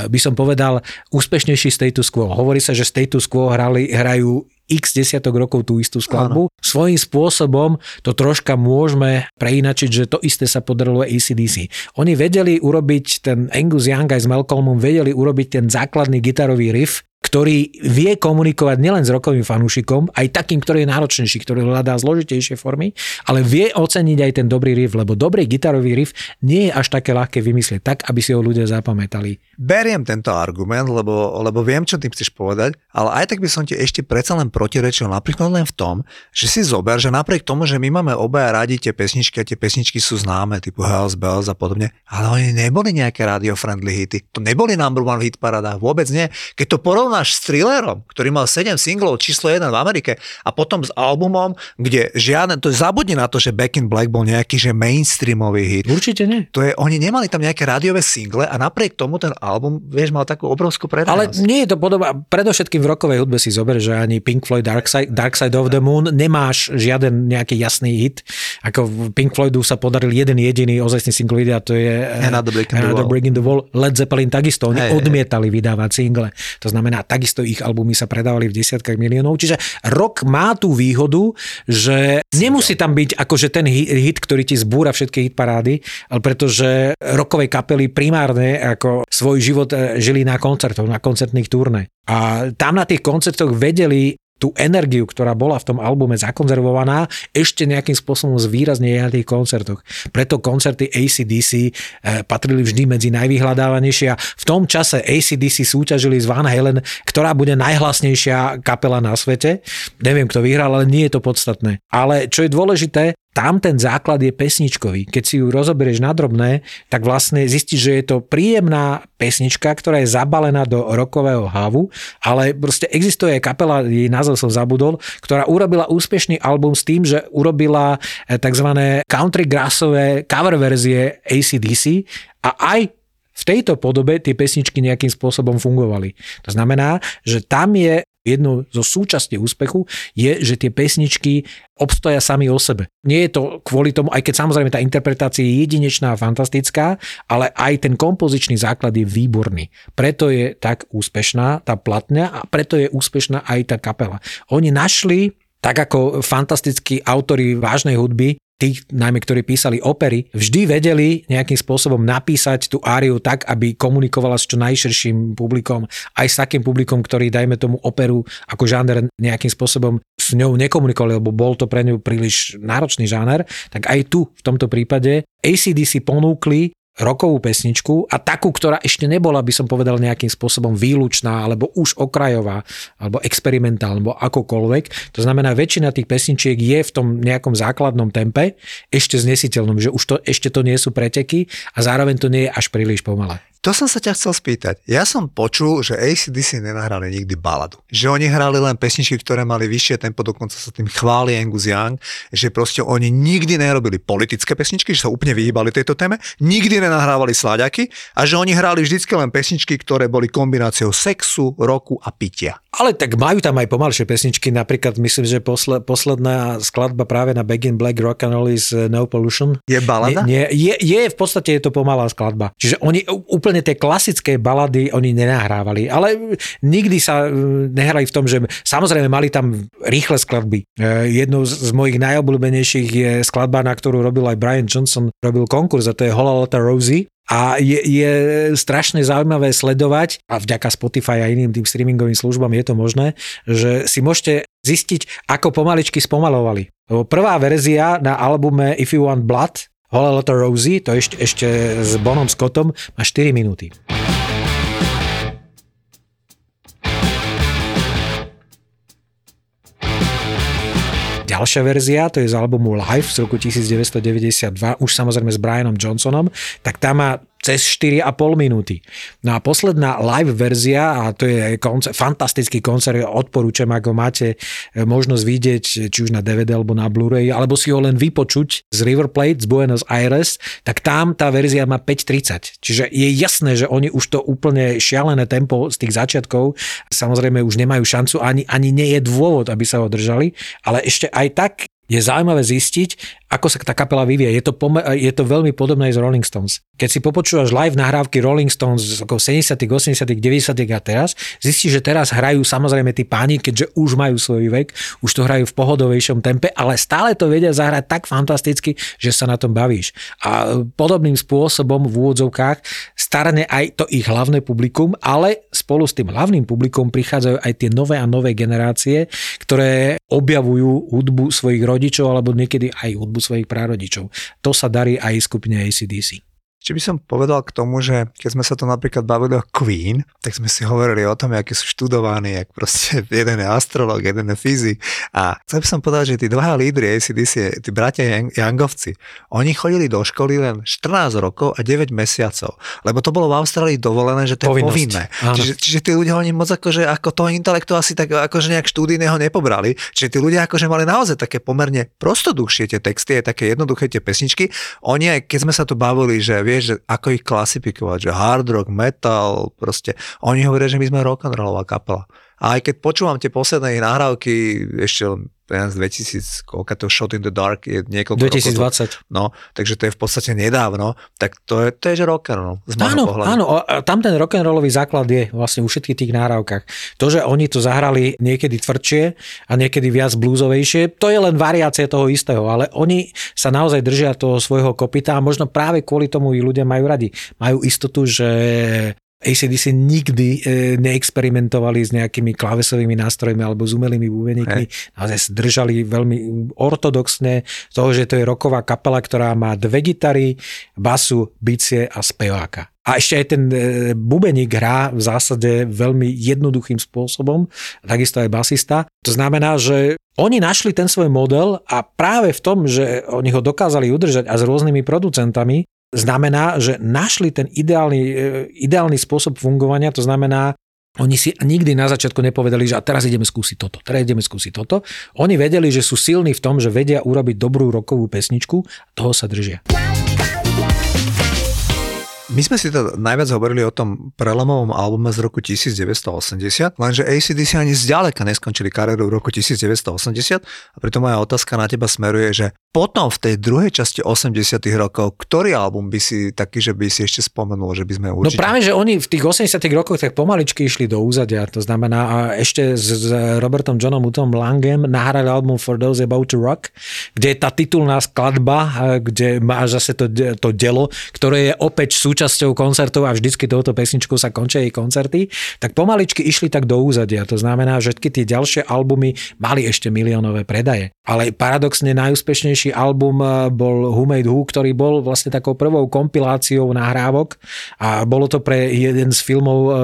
E: by som povedal, úspešnejší status quo. Hovorí sa, že status quo hrali, hrajú x desiatok rokov tú istú skladbu. Áno. Svojím spôsobom to troška môžeme preinačiť, že to isté sa podarilo ACDC. Oni vedeli urobiť ten Angus Young aj s Malcolmom, vedeli urobiť ten základný gitarový riff, ktorý vie komunikovať nielen s rokovým fanúšikom, aj takým, ktorý je náročnejší, ktorý hľadá zložitejšie formy, ale vie oceniť aj ten dobrý riff, lebo dobrý gitarový riff nie je až také ľahké vymyslieť tak, aby si ho ľudia zapamätali.
D: Beriem tento argument, lebo, lebo viem, čo tým chceš povedať, ale aj tak by som ti ešte predsa len protirečil napríklad len v tom, že si zober, že napriek tomu, že my máme obaja radi tie pesničky a tie pesničky sú známe, typu Hells Bells a podobne, ale oni neboli nejaké radio-friendly hity. To neboli number one hit paradách, vôbec nie. Keď to porovnáš s Thrillerom, ktorý mal 7 singlov, číslo 1 v Amerike a potom s albumom, kde žiadne, to zabudni na to, že Back in Black bol nejaký že mainstreamový hit.
E: Určite nie.
D: To je, oni nemali tam nejaké rádiové single a napriek tomu ten album, vieš, mal takú obrovskú
E: Ale
D: predajnosť.
E: nie je to podoba, predovšetkým v rokovej hudbe si zober, že ani Pink Floyd Dark Side, Dark Side of the Moon nemáš žiaden nejaký jasný hit. Ako v Pink Floydu sa podaril jeden jediný ozajstný single a to je
D: Another Brick in the
E: Another
D: Wall.
E: Brick in the Wall. Led Zeppelin takisto, oni
D: hej.
E: odmietali vydávať single. To znamená, takisto ich albumy sa predávali v desiatkách miliónov. Čiže rok má tú výhodu, že nemusí tam byť akože ten hi- hit, ktorý ti zbúra všetky hitparády, ale pretože rokovej kapely primárne ako svoj život eh, žili na koncertoch, na koncertných turné. A tam na tých koncertoch vedeli tú energiu, ktorá bola v tom albume zakonzervovaná, ešte nejakým spôsobom zvýrazne na tých koncertoch. Preto koncerty ACDC eh, patrili vždy medzi najvyhľadávanejšie a v tom čase ACDC súťažili s Van Halen, ktorá bude najhlasnejšia kapela na svete. Neviem, kto vyhral, ale nie je to podstatné. Ale čo je dôležité, tam ten základ je pesničkový. Keď si ju rozoberieš na drobné, tak vlastne zistíš, že je to príjemná pesnička, ktorá je zabalená do rokového havu, ale proste existuje aj kapela, jej názov som zabudol, ktorá urobila úspešný album s tým, že urobila eh, tzv. country grassové cover verzie ACDC a aj v tejto podobe tie pesničky nejakým spôsobom fungovali. To znamená, že tam je jednou zo súčastí úspechu je, že tie pesničky obstoja sami o sebe. Nie je to kvôli tomu, aj keď samozrejme tá interpretácia je jedinečná a fantastická, ale aj ten kompozičný základ je výborný. Preto je tak úspešná tá platňa a preto je úspešná aj tá kapela. Oni našli tak ako fantastickí autori vážnej hudby, tí, najmä ktorí písali opery, vždy vedeli nejakým spôsobom napísať tú áriu tak, aby komunikovala s čo najširším publikom, aj s takým publikom, ktorý, dajme tomu, operu ako žáner nejakým spôsobom s ňou nekomunikovali, lebo bol to pre ňu príliš náročný žáner, tak aj tu, v tomto prípade, ACDC ponúkli rokovú pesničku a takú, ktorá ešte nebola, by som povedal, nejakým spôsobom výlučná, alebo už okrajová, alebo experimentálna, alebo akokoľvek. To znamená, väčšina tých pesničiek je v tom nejakom základnom tempe, ešte znesiteľnom, že už to, ešte to nie sú preteky a zároveň to nie je až príliš pomalé.
D: To som sa ťa chcel spýtať. Ja som počul, že ACDC nenahrali nikdy baladu. Že oni hrali len pesničky, ktoré mali vyššie tempo, dokonca sa tým chváli Angus Young, že proste oni nikdy nerobili politické pesničky, že sa úplne vyhýbali tejto téme, nikdy nenahrávali sláďaky a že oni hrali vždycky len pesničky, ktoré boli kombináciou sexu, roku a pitia.
E: Ale tak majú tam aj pomalšie pesničky, napríklad myslím, že posle, posledná skladba práve na Back in Black Rock and Roll is uh, No Pollution.
D: Je balada?
E: Nie, nie, je, je, v podstate je to pomalá skladba. Čiže oni úplne tie klasické balady oni nenahrávali, ale nikdy sa uh, nehrali v tom, že samozrejme mali tam rýchle skladby. Uh, Jednou z mojich najobľúbenejších je skladba, na ktorú robil aj Brian Johnson, robil konkurs a to je Hola Lotta Rosie. A je, je strašne zaujímavé sledovať, a vďaka Spotify a iným tým streamingovým službám je to možné, že si môžete zistiť, ako pomaličky spomalovali. Prvá verzia na albume If You Want Blood, Hola Lotta Rosie, to ešte, ešte s Bonom Scottom, má 4 minúty. Ďalšia verzia, to je z albumu Live z roku 1992, už samozrejme s Brianom Johnsonom, tak tá má cez 4,5 minúty. No a posledná live verzia, a to je koncert, fantastický koncert, odporúčam, ako máte e, možnosť vidieť, či už na DVD alebo na Blu-ray, alebo si ho len vypočuť z River Plate, z Buenos Aires, tak tam tá verzia má 5.30. Čiže je jasné, že oni už to úplne šialené tempo z tých začiatkov, samozrejme už nemajú šancu, ani, ani nie je dôvod, aby sa ho držali, ale ešte aj tak je zaujímavé zistiť, ako sa tá kapela vyvie. Je to, pome- je to veľmi podobné z Rolling Stones. Keď si popočúvaš live nahrávky Rolling Stones z ako 70., 80., 90. a teraz, zistíš, že teraz hrajú samozrejme tí páni, keďže už majú svoj vek, už to hrajú v pohodovejšom tempe, ale stále to vedia zahrať tak fantasticky, že sa na tom bavíš. A podobným spôsobom v úvodzovkách starne aj to ich hlavné publikum, ale spolu s tým hlavným publikum prichádzajú aj tie nové a nové generácie, ktoré objavujú hudbu svojich rodičov alebo niekedy aj hudbu svojich prarodičov. To sa darí aj skupine ACDC.
D: Či by som povedal k tomu, že keď sme sa to napríklad bavili o Queen, tak sme si hovorili o tom, akí sú študovaní, jak proste jeden je astrolog, jeden je fyzik. A chcel by som povedať, že tí dvaja lídry ACDC, tí bratia Youngovci, oni chodili do školy len 14 rokov a 9 mesiacov, lebo to bolo v Austrálii dovolené, že to je
E: Povinnosť.
D: povinné.
E: Áno.
D: Čiže, čiže tí ľudia oni moc akože ako toho intelektu asi tak akože nejak štúdijného nepobrali. Čiže tí ľudia akože mali naozaj také pomerne prostoduchšie tie texty, aj také jednoduché tie pesničky. Oni aj keď sme sa tu bavili, že vieš, že ako ich klasifikovať, že hard rock, metal, proste. Oni hovoria, že my sme rock'n'rollová kapela. A aj keď počúvam tie posledné ich nahrávky, ešte z 2000, koľko to Shot in the Dark je niekoľko rokov.
E: 2020.
D: No, takže to je v podstate nedávno, tak to je, to je že rocker, no, z môjho
E: Áno,
D: pohľadu.
E: áno, a tam ten rock'n'rollový základ je vlastne u všetkých tých nahrávkach. To, že oni to zahrali niekedy tvrdšie a niekedy viac bluesovejšie, to je len variácia toho istého, ale oni sa naozaj držia toho svojho kopita a možno práve kvôli tomu ich ľudia majú radi. Majú istotu, že ACDC nikdy e, neexperimentovali s nejakými klávesovými nástrojmi alebo s umelými bubeníkmi. Naozaj sa držali veľmi ortodoxne toho, že to je roková kapela, ktorá má dve gitary, basu, bicie a speváka. A ešte aj ten e, bubeník hrá v zásade veľmi jednoduchým spôsobom, takisto aj basista. To znamená, že oni našli ten svoj model a práve v tom, že oni ho dokázali udržať a s rôznymi producentami, znamená, že našli ten ideálny, e, ideálny spôsob fungovania, to znamená, oni si nikdy na začiatku nepovedali, že a teraz ideme skúsiť toto, teraz ideme skúsiť toto. Oni vedeli, že sú silní v tom, že vedia urobiť dobrú rokovú pesničku a toho sa držia.
D: My sme si to najviac hovorili o tom prelomovom albume z roku 1980, lenže ACDC ani zďaleka neskončili kariéru v roku 1980 a preto moja otázka na teba smeruje, že potom v tej druhej časti 80 rokov, ktorý album by si taký, že by si ešte spomenul, že by sme
E: No
D: určite...
E: práve, že oni v tých 80 rokoch tak pomaličky išli do úzadia, to znamená a ešte s, s Robertom Johnom Utom Langem nahrali album For Those About to Rock, kde je tá titulná skladba, kde máš zase to, to dielo, ktoré je opäť súčasťou koncertov a vždycky touto pesničkou sa končia jej koncerty, tak pomaličky išli tak do úzadia. To znamená, že všetky tie ďalšie albumy mali ešte miliónové predaje. Ale paradoxne najúspešnejší album eh, bol Who Made Who, ktorý bol vlastne takou prvou kompiláciou nahrávok a bolo to pre jeden z filmov eh,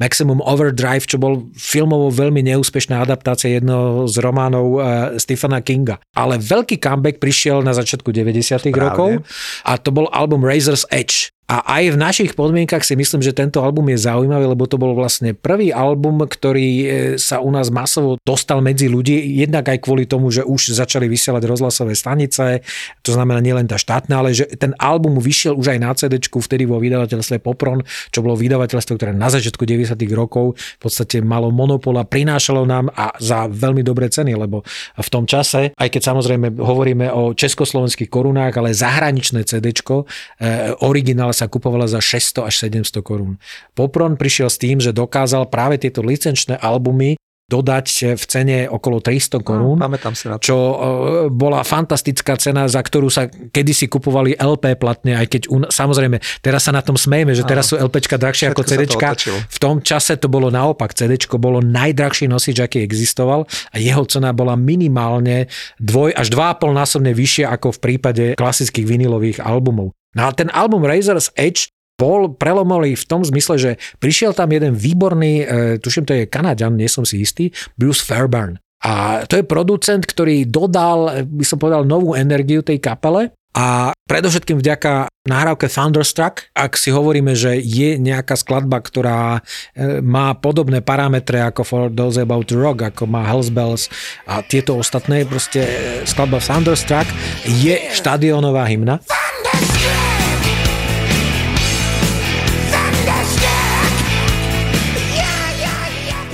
E: Maximum Overdrive, čo bol filmovo veľmi neúspešná adaptácia jedného z románov eh, Stephena Kinga. Ale veľký comeback prišiel na začiatku 90 rokov a to bol album Razor's Edge. A aj v našich podmienkach si myslím, že tento album je zaujímavý, lebo to bol vlastne prvý album, ktorý e, sa u nás masovo dostal medzi ľudí, jednak aj kvôli tomu, že už začali vysielať rozhlasové stanice, to znamená nielen tá štátna, ale že ten album vyšiel už aj na CD, vtedy vo vydavateľstve Popron, čo bolo vydavateľstvo, ktoré na začiatku 90 rokov v podstate malo monopol a prinášalo nám a za veľmi dobré ceny, lebo v tom čase, aj keď samozrejme hovoríme o československých korunách, ale zahraničné CD, originál sa kupovala za 600 až 700 korún. Popron prišiel s tým, že dokázal práve tieto licenčné albumy dodať v cene okolo 300 korún.
D: No, pamätám si na to.
E: Čo e, bola fantastická cena, za ktorú sa kedysi kupovali LP platne, aj keď un, samozrejme, teraz sa na tom smejeme, že teraz sú LPčka drahšie ako
D: Všetko
E: CDčka. V tom čase to bolo naopak. CDčko bolo najdrahší nosič, aký existoval a jeho cena bola minimálne dvoj až 2,5 násobne vyššia ako v prípade klasických vinilových albumov. No a ten album Razor's Edge bol prelomový v tom zmysle, že prišiel tam jeden výborný, e, tuším to je Kanadian, nie som si istý, Bruce Fairbairn. A to je producent, ktorý dodal, e, by som povedal, novú energiu tej kapele a predovšetkým vďaka nahrávke Thunderstruck, ak si hovoríme, že je nejaká skladba, ktorá e, má podobné parametre ako For Those About Rock, ako má Hells Bells a tieto ostatné, proste e, skladba Thunderstruck je štadionová hymna.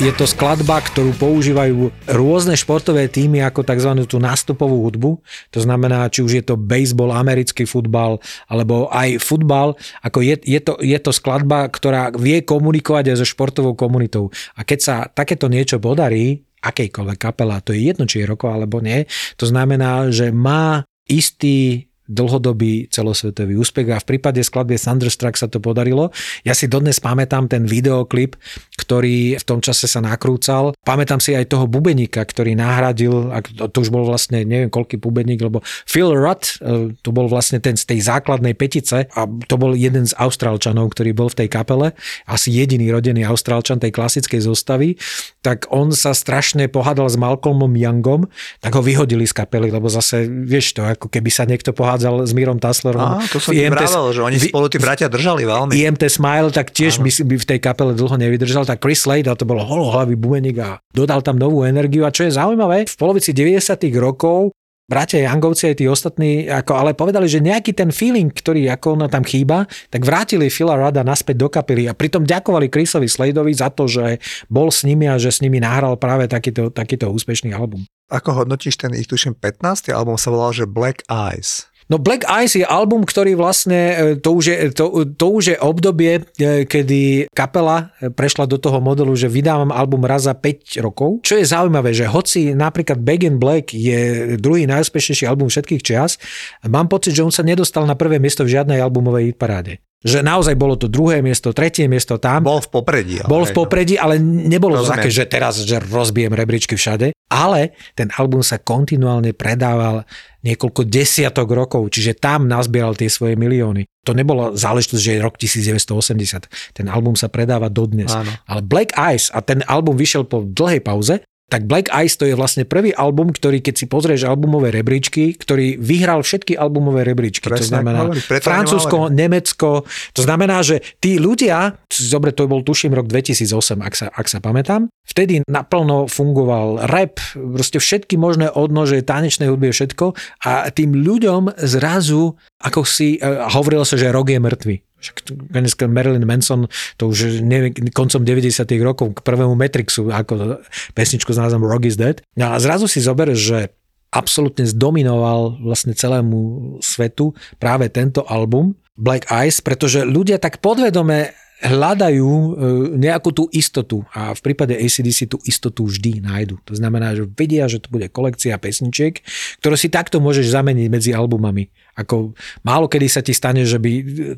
E: Je to skladba, ktorú používajú rôzne športové týmy ako tzv. tú nástupovú hudbu. To znamená, či už je to baseball, americký futbal, alebo aj futbal. Ako je, je, to, je to skladba, ktorá vie komunikovať aj so športovou komunitou. A keď sa takéto niečo podarí, akejkoľvek kapela, to je jedno, či je roko alebo nie, to znamená, že má istý dlhodobý celosvetový úspech a v prípade skladby Thunderstruck sa to podarilo. Ja si dodnes pamätám ten videoklip, ktorý v tom čase sa nakrúcal. Pamätám si aj toho bubeníka, ktorý nahradil, to už bol vlastne neviem koľký bubeník, lebo Phil Rudd, e, to bol vlastne ten z tej základnej petice a to bol jeden z Austrálčanov, ktorý bol v tej kapele, asi jediný rodený Austrálčan tej klasickej zostavy, tak on sa strašne pohádal s Malcolmom Youngom, tak ho vyhodili z kapely, lebo zase, vieš to, ako keby sa niekto pohádal prechádzal s Mírom Taslerom.
D: Á, to som IMT, vravel, že oni spolu tí bratia držali veľmi.
E: IMT Smile, tak tiež by, by v tej kapele dlho nevydržal, tak Chris Slade, a to bolo holohlavý bubeník a dodal tam novú energiu. A čo je zaujímavé, v polovici 90 rokov bratia Jangovci aj tí ostatní, ako, ale povedali, že nejaký ten feeling, ktorý ako ono tam chýba, tak vrátili Phila Rada naspäť do kapely a pritom ďakovali Chrisovi Sladeovi za to, že bol s nimi a že s nimi nahral práve takýto, takýto úspešný album.
D: Ako hodnotíš ten ich tuším 15. album sa volal, že Black Eyes?
E: No Black Eyes je album, ktorý vlastne, e, to už je, to, to už je obdobie, e, kedy kapela e, prešla do toho modelu, že vydávam album raz za 5 rokov. Čo je zaujímavé, že hoci napríklad Back in Black je druhý najúspešnejší album všetkých čias, mám pocit, že on sa nedostal na prvé miesto v žiadnej albumovej paráde. Že naozaj bolo to druhé miesto, tretie miesto tam.
D: Bol v popredí.
E: Ale bol v popredí, ale nebolo to také, že teraz že rozbijem rebríčky všade. Ale ten album sa kontinuálne predával niekoľko desiatok rokov, čiže tam nazbieral tie svoje milióny. To nebolo záležitosť, že je rok 1980. Ten album sa predáva dodnes. Áno. Ale Black Eyes, a ten album vyšiel po dlhej pauze, tak Black Ice to je vlastne prvý album, ktorý keď si pozrieš albumové rebríčky, ktorý vyhral všetky albumové rebríčky. Presne, to znamená hovorí, Francúzsko, Nemecko. To znamená, že tí ľudia, dobre, to bol tuším rok 2008, ak sa, ak sa pamätám, vtedy naplno fungoval rap, proste všetky možné odnože tanečnej hudby všetko a tým ľuďom zrazu, ako si, uh, hovorilo sa, že rok je mŕtvy. Však dneska Marilyn Manson, to už neviem, koncom 90 rokov k prvému Matrixu, ako pesničku s názvom Rock is Dead. No a zrazu si zober, že absolútne zdominoval vlastne celému svetu práve tento album Black Eyes, pretože ľudia tak podvedome hľadajú e, nejakú tú istotu a v prípade ACDC tú istotu vždy nájdu. To znamená, že vedia, že to bude kolekcia pesničiek, ktoré si takto môžeš zameniť medzi albumami. Ako málo kedy sa ti stane, že by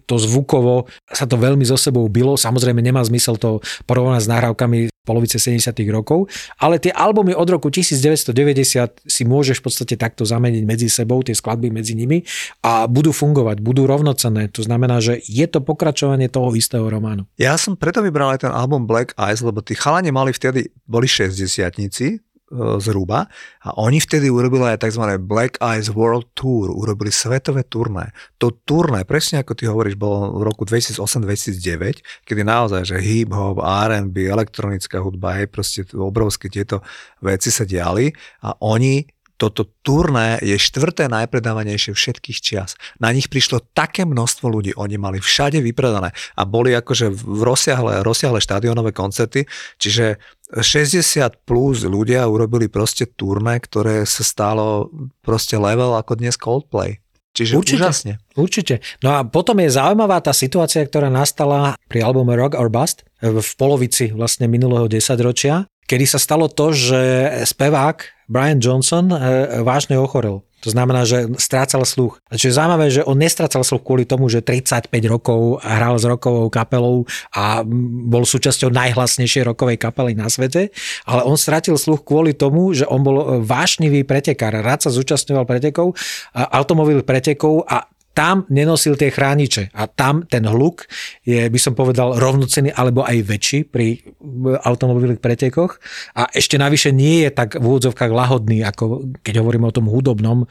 E: to zvukovo sa to veľmi so sebou bylo. Samozrejme nemá zmysel to porovnať s nahrávkami polovice 70 rokov, ale tie albumy od roku 1990 si môžeš v podstate takto zameniť medzi sebou, tie skladby medzi nimi a budú fungovať, budú rovnocenné. To znamená, že je to pokračovanie toho istého románu.
D: Ja som preto vybral aj ten album Black Eyes, lebo tí chalani mali vtedy, boli 60 E, zhruba a oni vtedy urobili aj tzv. Black Eyes World Tour, urobili svetové turné. To turné, presne ako ty hovoríš, bolo v roku 2008-2009, kedy naozaj, že hip-hop, R&B, elektronická hudba, hej, proste obrovské tieto veci sa diali a oni toto turné je štvrté najpredávanejšie všetkých čias. Na nich prišlo také množstvo ľudí, oni mali všade vypredané a boli akože v rozsiahle, rozsiahle štadionové koncerty, čiže 60 plus ľudia urobili proste turné, ktoré sa stalo proste level ako dnes Coldplay. Čiže určite, úžasne.
E: Určite. No a potom je zaujímavá tá situácia, ktorá nastala pri albume Rock or Bust v polovici vlastne minulého desaťročia, kedy sa stalo to, že spevák Brian Johnson e, vážne ochorel. To znamená, že strácal sluch. Čo je zaujímavé, že on nestrácal sluch kvôli tomu, že 35 rokov hral s rokovou kapelou a bol súčasťou najhlasnejšej rokovej kapely na svete, ale on strátil sluch kvôli tomu, že on bol vášnivý pretekár. Rád sa zúčastňoval pretekov, automobil pretekov a tam nenosil tie chrániče a tam ten hluk je, by som povedal, rovnocený alebo aj väčší pri automobilových pretekoch a ešte navyše nie je tak v úvodzovkách lahodný, ako keď hovoríme o tom hudobnom e,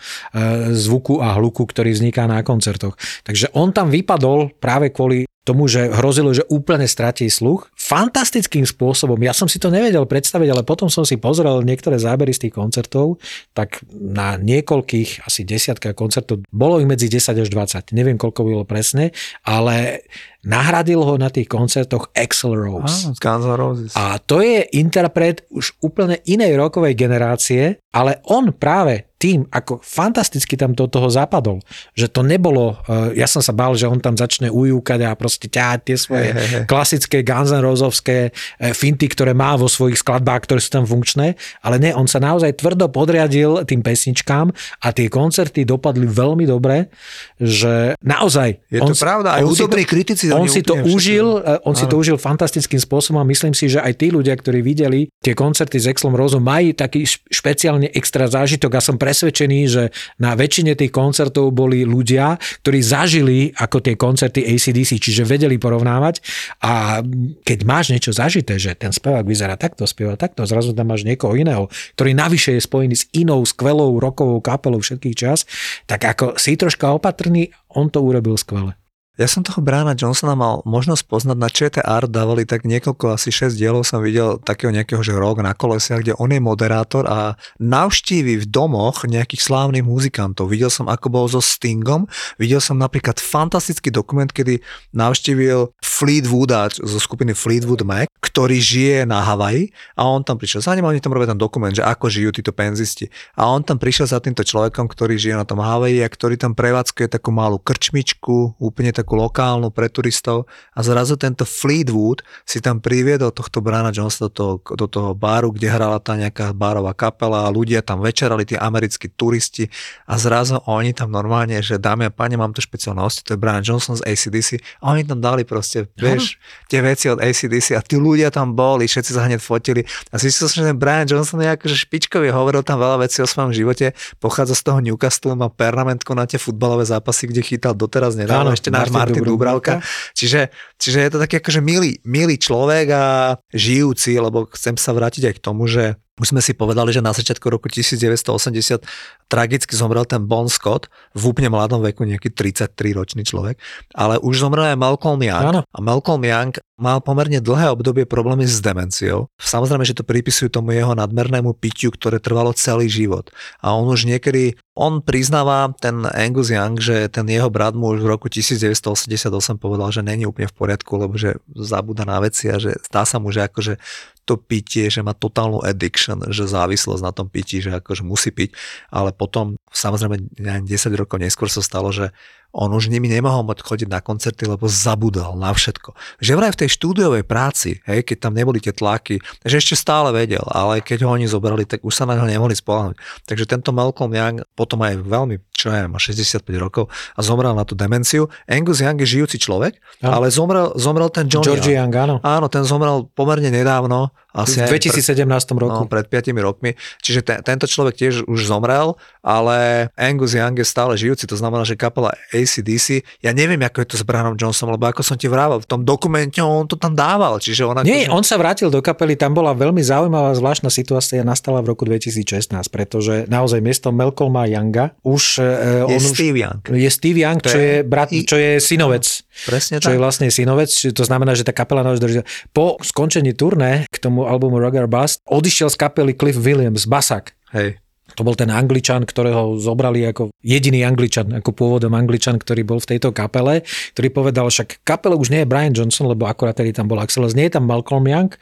E: zvuku a hluku, ktorý vzniká na koncertoch. Takže on tam vypadol práve kvôli tomu, že hrozilo, že úplne stratí sluch. Fantastickým spôsobom, ja som si to nevedel predstaviť, ale potom som si pozrel niektoré zábery z tých koncertov, tak na niekoľkých, asi desiatka koncertov, bolo ich medzi 10 až 20, neviem koľko bylo presne, ale nahradil ho na tých koncertoch Axel Rose.
D: Roses.
E: A to je interpret už úplne inej rokovej generácie, ale on práve tým, ako fantasticky tam do toho zapadol, že to nebolo, uh, ja som sa bál, že on tam začne ujúkať a proste ťahať tie svoje
D: Hej, hej, hej.
E: klasické Guns N' Rosovské eh, finty, ktoré má vo svojich skladbách, ktoré sú tam funkčné, ale ne, on sa naozaj tvrdo podriadil tým pesničkám a tie koncerty dopadli veľmi dobre, že naozaj...
D: Je
E: on,
D: to pravda, aj
E: on
D: hudobní
E: to-
D: kritici
E: On si to
D: úplne všetko-
E: užil, eh, on si to užil fantastickým spôsobom a myslím si, že aj tí ľudia, ktorí videli tie koncerty s Exlom Rozom, majú taký špeciálne extra zážitok a som presvedčený, že na väčšine tých koncertov boli ľudia, ktorí zažili ako tie koncerty ACDC, čiže vedeli porovnávať. A keď máš niečo zažité, že ten spevák vyzerá takto, spieva takto, zrazu tam máš niekoho iného, ktorý navyše je spojený s inou skvelou rokovou kapelou všetkých čas, tak ako si troška opatrný, on to urobil skvele.
D: Ja som toho Brána Johnsona mal možnosť poznať na ČT Art, dávali tak niekoľko, asi 6 dielov som videl takého nejakého, že rok na kolesiach, kde on je moderátor a navštívi v domoch nejakých slávnych muzikantov. Videl som, ako bol so Stingom, videl som napríklad fantastický dokument, kedy navštívil Fleetwooda zo skupiny Fleetwood Mac, ktorý žije na Havaji a on tam prišiel. Za ním, oni tam robia ten dokument, že ako žijú títo penzisti. A on tam prišiel za týmto človekom, ktorý žije na tom Havaji a ktorý tam prevádzkuje takú malú krčmičku, úplne takú lokálnu pre turistov. A zrazu tento Fleetwood si tam priviedol tohto Brana Johnsona do toho, do toho baru, kde hrala tá nejaká barová kapela a ľudia tam večerali, tí americkí turisti. A zrazu oni tam normálne, že dámy a páni, mám tu špeciálne hostie, to je Brian Johnson z ACDC a oni tam dali proste, vieš, tie veci od ACDC a tí ľudia tam boli, všetci sa hneď fotili. A zistil som, že ten Brian Johnson je akože špičkový, hovoril tam veľa vecí o svojom živote, pochádza z toho Newcastle, má pernamentku na tie futbalové zápasy, kde chytal doteraz nedávno, ešte náš
E: Martin
D: Martin Dubravka. Čiže, čiže je to taký akože milý, milý človek a žijúci, lebo chcem sa vrátiť aj k tomu, že už sme si povedali, že na začiatku roku 1980 tragicky zomrel ten Bon Scott v úplne mladom veku, nejaký 33-ročný človek, ale už zomrel aj Malcolm Young.
E: Áno.
D: A Malcolm Young mal pomerne dlhé obdobie problémy s demenciou. Samozrejme, že to pripisujú tomu jeho nadmernému pitiu, ktoré trvalo celý život. A on už niekedy, on priznáva ten Angus Young, že ten jeho brat mu už v roku 1988 povedal, že není úplne v poriadku, lebo že zabúda na veci a že zdá sa mu, že akože to pitie, že má totálnu addiction, že závislosť na tom pití, že akože musí piť, ale potom samozrejme neviem, 10 rokov neskôr sa stalo, že on už nimi nemohol mať chodiť na koncerty, lebo zabudal na všetko. Že vraj v tej štúdiovej práci, hej, keď tam neboli tie tlaky, že ešte stále vedel, ale keď ho oni zobrali, tak už sa na neho nemohli spolahnuť. Takže tento Malcolm Young potom aj veľmi, čo ja má 65 rokov a zomrel na tú demenciu. Angus Young je žijúci človek,
E: Áno.
D: ale zomrel, zomrel ten John
E: George
D: Young.
E: Young, áno.
D: Áno, ten zomrel pomerne nedávno, asi
E: V
D: aj pred-
E: 2017 roku.
D: No, pred 5 rokmi. Čiže te, tento človek tiež už zomrel, ale Angus Young je stále žijúci, to znamená, že kapela ACDC, ja neviem, ako je to s Branom Johnsonom, lebo ako som ti vrával, v tom dokumente on to tam dával, čiže on
E: Nie,
D: akože-
E: on sa vrátil do kapely, tam bola veľmi zaujímavá zvláštna situácia, nastala v roku 2016, pretože naozaj miesto Malcolma Younga už...
D: je
E: e, on už
D: Steve Young.
E: je Steve Young, čo
D: je-
E: je, brat, čo je synovec.
D: Presne
E: Čo
D: tak.
E: je vlastne synovec, to znamená, že tá kapela naozaj. Po skončení turné k tomu albumu Roger Bust odišiel z kapely Cliff Williams, basák.
D: Hej.
E: To bol ten Angličan, ktorého zobrali ako jediný Angličan, ako pôvodom Angličan, ktorý bol v tejto kapele, ktorý povedal, však kapele už nie je Brian Johnson, lebo akorát tedy tam bol Axel, nie je tam Malcolm Young,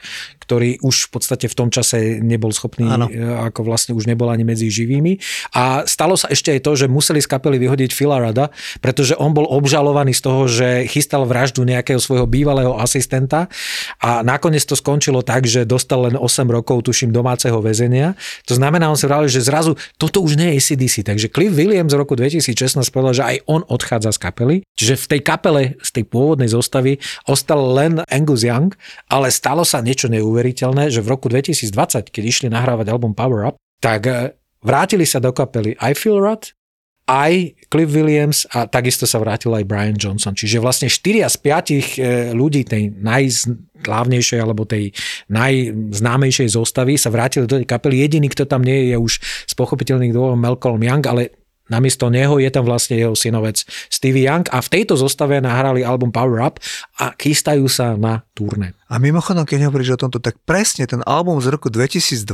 E: ktorý už v podstate v tom čase nebol schopný,
D: Áno.
E: e, ako vlastne už nebol ani medzi živými. A stalo sa ešte aj to, že museli z kapely vyhodiť Phila Rada, pretože on bol obžalovaný z toho, že chystal vraždu nejakého svojho bývalého asistenta a nakoniec to skončilo tak, že dostal len 8 rokov, tuším, domáceho väzenia. To znamená, on si vral, že zrazu toto už nie je ACDC. Takže Cliff Williams v roku 2016 povedal, že aj on odchádza z kapely. Čiže v tej kapele z tej pôvodnej zostavy ostal len Angus Young, ale stalo sa niečo neuveriteľné, že v roku 2020, keď išli nahrávať album Power Up, tak eh, vrátili sa do kapely aj Phil Rudd, aj Cliff Williams a takisto sa vrátil aj Brian Johnson. Čiže vlastne 4 z 5 eh, ľudí tej najslávnejšej alebo tej najznámejšej zostavy sa vrátili do tej kapely. Jediný, kto tam nie je, je už z pochopiteľných dôvodov Malcolm Young, ale namiesto neho je tam vlastne jeho synovec Stevie Young a v tejto zostave nahrali album Power Up a chystajú sa na turné.
D: A mimochodom, keď hovoríš o tomto, tak presne ten album z roku 2020,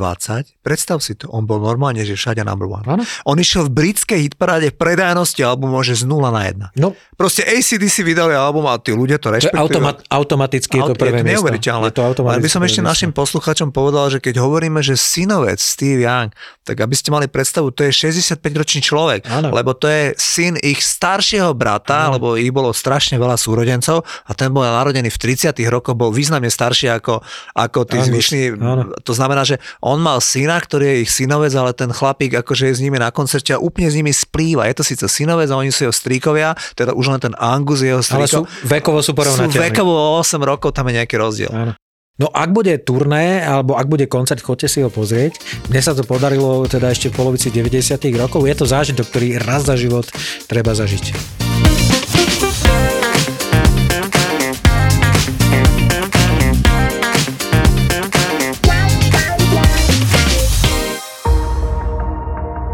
D: predstav si to, on bol normálne, že všade number one.
E: Áno.
D: On išiel v britskej hitparáde predajnosti albumu, že z 0 na 1.
E: No,
D: Proste ACDC vydali album a tí ľudia to
E: to je
D: rešpektujú.
E: automat, automaticky je to prvé miesto.
D: neuveriteľné.
E: Je to
D: Ale by som ešte
E: miesto.
D: našim posluchačom povedal, že keď hovoríme, že synovec Steve Young, tak aby ste mali predstavu, to je 65-ročný človek,
E: Áno.
D: lebo to je syn ich staršieho brata, lebo ich bolo strašne veľa súrodencov a ten bol narodený v 30 rokoch, bol významne starší ako, ako tí
E: Angus,
D: zvyšní.
E: áno.
D: To znamená, že on mal syna, ktorý je ich synovec, ale ten chlapík akože je s nimi na koncerte a úplne s nimi splýva. Je to síce synovec a oni sú jeho stríkovia, teda už len ten Angus je jeho
E: Ale sú,
D: strýko.
E: vekovo sú
D: sú
E: porovnateľní.
D: vekovo o 8 rokov, tam je nejaký rozdiel.
E: Áno. No ak bude turné, alebo ak bude koncert, chodte si ho pozrieť. Mne sa to podarilo teda ešte v polovici 90 rokov. Je to zážitok, ktorý raz za život treba zažiť.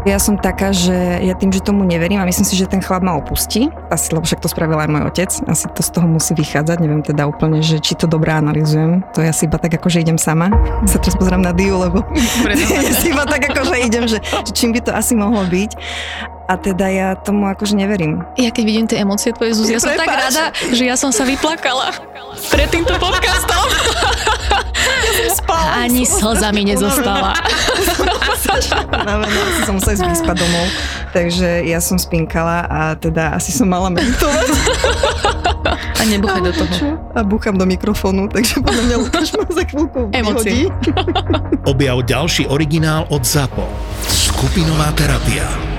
F: Ja som taká, že ja tým, že tomu neverím a myslím si, že ten chlap ma opustí, asi, lebo však to spravil aj môj otec, asi to z toho musí vychádzať, neviem teda úplne, že či to dobre analizujem, to ja si iba tak ako, že idem sama, sa teraz pozriem na Diu, lebo ja si iba tak ako, že idem, že, že čím by to asi mohlo byť a teda ja tomu akože neverím.
G: Ja keď vidím tie emócie tvoje, Zuzi, ja som tak rada, že ja som sa vyplakala pred týmto podcastom. Ani slza mi nezostala.
F: Unavená, asi som musela ísť vyspať domov, takže ja som spinkala a teda asi som mala meditovať.
G: A nebuchaj do toho.
F: A búcham do mikrofónu, takže podľa mňa Lukáš ma za chvíľku
G: Emócie.
A: Objav ďalší originál od ZAPO. Skupinová terapia.